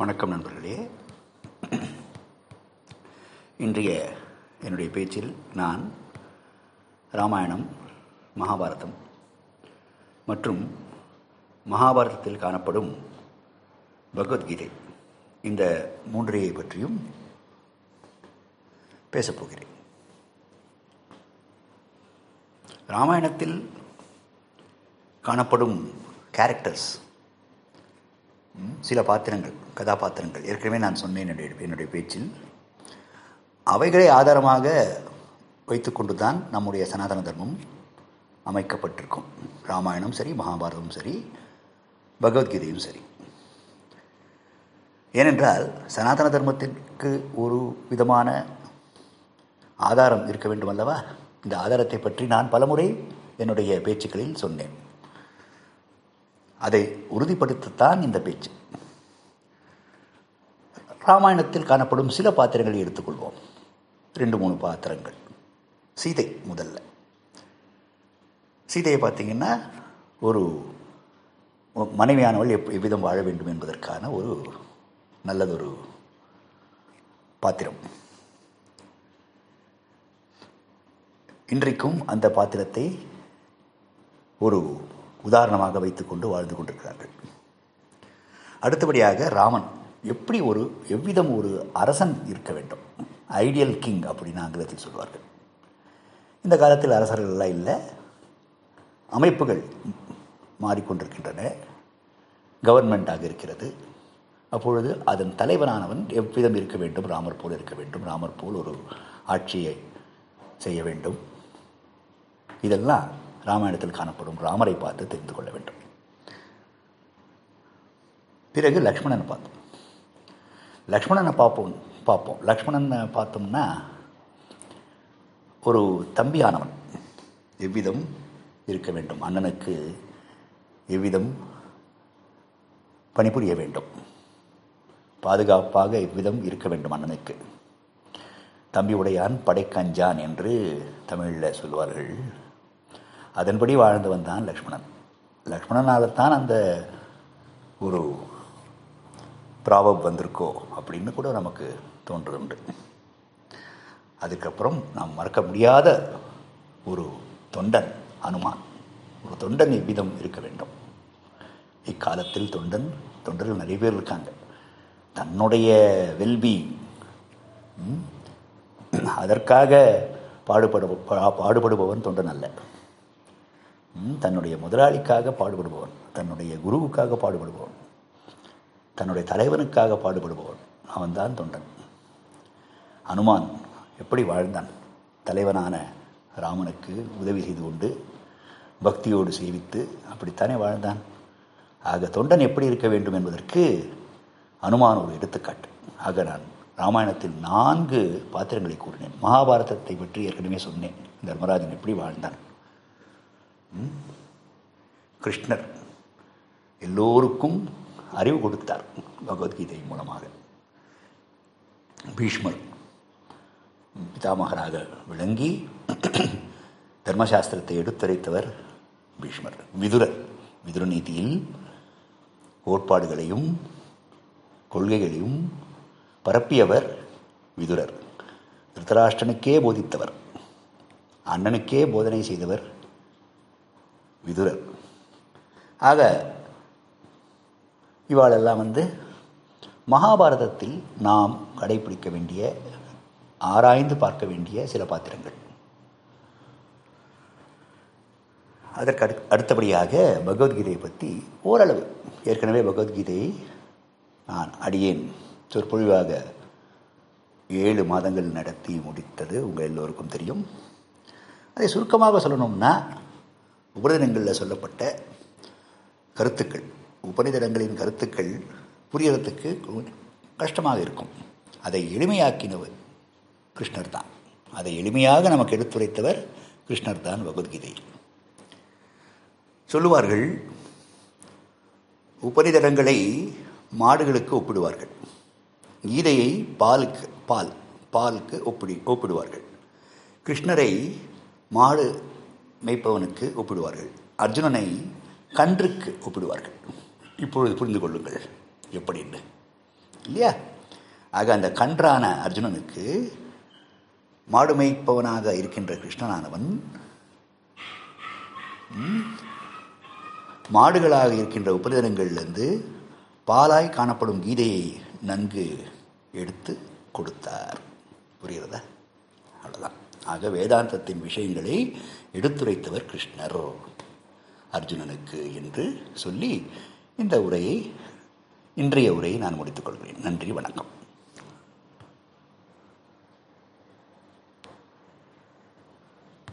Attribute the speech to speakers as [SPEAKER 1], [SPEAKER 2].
[SPEAKER 1] வணக்கம் நண்பர்களே. இன்றைய என்னுடைய பேச்சில் நான் ராமாயணம் மகாபாரதம் மற்றும் மகாபாரதத்தில் காணப்படும் பகவத்கீதை இந்த மூன்றையை பற்றியும் பேசப்போகிறேன் ராமாயணத்தில் காணப்படும் கேரக்டர்ஸ் சில பாத்திரங்கள் கதாபாத்திரங்கள். ஏற்கனவே நான் சொன்னேன் என்னுடைய என்னுடைய பேச்சில். அவைகளை ஆதாரமாக வைத்துக்கொண்டு தான் நம்முடைய சனாதன தர்மம் அமைக்கப்பட்டிருக்கும். ராமாயணம் சரி மகாபாரதமும் சரி பகவத்கீதையும் சரி. ஏனென்றால் சனாதன தர்மத்திற்கு ஒரு விதமான ஆதாரம் இருக்க வேண்டும் அல்லவா இந்த ஆதாரத்தை பற்றி நான் பலமுறை என்னுடைய பேச்சுக்களில் சொன்னேன். அதை உறுதிப்படுத்தத்தான் இந்த பேச்சு. ராமாயணத்தில் காணப்படும் சில பாத்திரங்களை எடுத்துக்கொள்வோம். ரெண்டு மூணு பாத்திரங்கள். சீதை முதல்ல. சீதையை பார்த்தீங்கன்னா ஒரு மனைவியானவள் எப் எவ்விதம் வாழ வேண்டும் என்பதற்கான ஒரு நல்லதொரு பாத்திரம். இன்றைக்கும் அந்த பாத்திரத்தை ஒரு உதாரணமாக வைத்துக்கொண்டு வாழ்ந்து கொண்டிருக்கிறார்கள். அடுத்தபடியாக ராமன். எப்படி ஒரு எவ்விதம் ஒரு அரசன் இருக்க வேண்டும்? ஐடியல் கிங் அப்படின்னு ஆங்கிலத்தில் சொல்வார்கள். இந்த காலத்தில் அரசர்கள்லாம் இல்லை. அமைப்புகள் மாறிக்கொண்டிருக்கின்றன. கவர்மெண்ட்டாக இருக்கிறது. அப்பொழுது அதன் தலைவனானவன் எவ்விதம் இருக்க வேண்டும்? ராமர் போல் இருக்க வேண்டும். ராமர் போல் ஒரு ஆட்சியை செய்ய வேண்டும். இதெல்லாம் ராமாயணத்தில் காணப்படும். ராமரை பார்த்து தெரிந்து கொள்ள வேண்டும். பிறகு லக்ஷ்மணன் பார்த்தோம் லக்ஷ்மணனை பார்ப்போம் பார்ப்போம். லக்ஷ்மணனை பார்த்தோம்னா ஒரு தம்பியானவன். எவ்விதம் இருக்க வேண்டும்? அண்ணனுக்கு எவ்விதம் பணிபுரிய வேண்டும்? பாதுகாப்பாக எவ்விதம் இருக்க வேண்டும் அண்ணனுக்கு? தம்பி உடையான் படைக்கஞ்சான் என்று தமிழில் சொல்வார்கள். அதன்படி வாழ்ந்து வந்தான் லக்ஷ்மணன். லக்ஷ்மணனால்தான் அந்த ஒரு ப்ராபப் வந்திருக்கோ அப்படின்னு கூட நமக்கு தோன்றுண்டு அதுக்கப்புறம் நாம் மறக்க முடியாத ஒரு தொண்டன் அனுமான். ஒரு தொண்டன் எவ்விதம் இருக்க வேண்டும். இக்காலத்தில் தொண்டன் தொண்டர்கள் நிறைய பேர் இருக்காங்க. தன்னுடைய வெல்பீயிங் அதற்காக பாடுபடு பாடுபடுபவன் தொண்டன் அல்ல. தன்னுடைய முதலாளிக்காக பாடுபடுபவன் தன்னுடைய குருவுக்காக பாடுபடுபவன். தன்னுடைய தலைவனுக்காக பாடுபடுபவன். அவன்தான் தொண்டன். அனுமான் எப்படி வாழ்ந்தான்? தலைவனான ராமனுக்கு உதவி செய்து கொண்டு பக்தியோடு சேவித்து அப்படித்தானே வாழ்ந்தான்? ஆக தொண்டன் எப்படி இருக்க வேண்டும் என்பதற்கு அனுமான் ஒரு எடுத்துக்காட்டு. ஆக நான் ராமாயணத்தில் நான்கு பாத்திரங்களை கூறினேன். மகாபாரதத்தை பற்றி ஏற்கனவே சொன்னேன். தர்மராஜன் எப்படி வாழ்ந்தான்? கிருஷ்ணர் எல்லோருக்கும் அறிவு கொடுத்தார் பகவத்கீதை மூலமாக. பீஷ்மர் பிதாமகராக விளங்கி தர்மசாஸ்திரத்தை எடுத்துரைத்தவர் பீஷ்மர். விதுரர். விதுர நீதியில் கோட்பாடுகளையும் கொள்கைகளையும் பரப்பியவர் விதுரர். திருத்தராஷ்டனுக்கே போதித்தவர். அண்ணனுக்கே போதனை செய்தவர் விதுரர். ஆக இவாளெல்லாம் வந்து மகாபாரதத்தில் நாம் கடைபிடிக்க வேண்டிய ஆராய்ந்து பார்க்க வேண்டிய சில பாத்திரங்கள். அதற்கு அடு அடுத்தபடியாக பகவத்கீதையை பற்றி ஓரளவு ஏற்கனவே பகவத்கீதையை நான் அடியேன். சொற்பொழிவாக ஏழு மாதங்கள் நடத்தி முடித்தது உங்கள் எல்லோருக்கும் தெரியும். அதை சுருக்கமாக சொல்லணும்னா உபநிடங்களில் சொல்லப்பட்ட கருத்துக்கள். உபநிடங்களின் கருத்துக்கள் புரியறதுக்கு கஷ்டமாக இருக்கும். அதை எளிமையாக்கினவர் கிருஷ்ணர் தான் அதை எளிமையாக நமக்கு எடுத்துரைத்தவர் கிருஷ்ணர் தான் பகவத்கீதை. சொல்லுவார்கள் உபநிடங்களை மாடுகளுக்கு ஒப்பிடுவார்கள். கீதையை பாலுக்கு பால் பாலுக்கு ஒப்பிடி ஒப்பிடுவார்கள். கிருஷ்ணரை மாடு மேய்ப்பவனுக்கு ஒப்பிடுவார்கள். அர்ஜுனனை கன்றுக்கு ஒப்பிடுவார்கள். இப்பொழுது புரிந்து கொள்ளுங்கள் எப்படின்னு. இல்லையா? ஆக அந்த கன்றான அர்ஜுனனுக்கு மாடு மேய்ப்பவனாக இருக்கின்ற கிருஷ்ணனானவன் ம், மாடுகளாக இருக்கின்ற உபநிடங்களிலிருந்து பாலாய் காணப்படும் கீதையை நன்கு எடுத்து கொடுத்தார். புரிகிறதா? அவ்வளோதான் ஆக வேதாந்தத்தின் விஷயங்களை எடுத்துரைத்தவர் கிருஷ்ணர். அர்ஜுனனுக்கு என்று சொல்லி இந்த உரையை இன்றைய உரையை நான் முடித்துக் கொள்கிறேன். நன்றி வணக்கம்.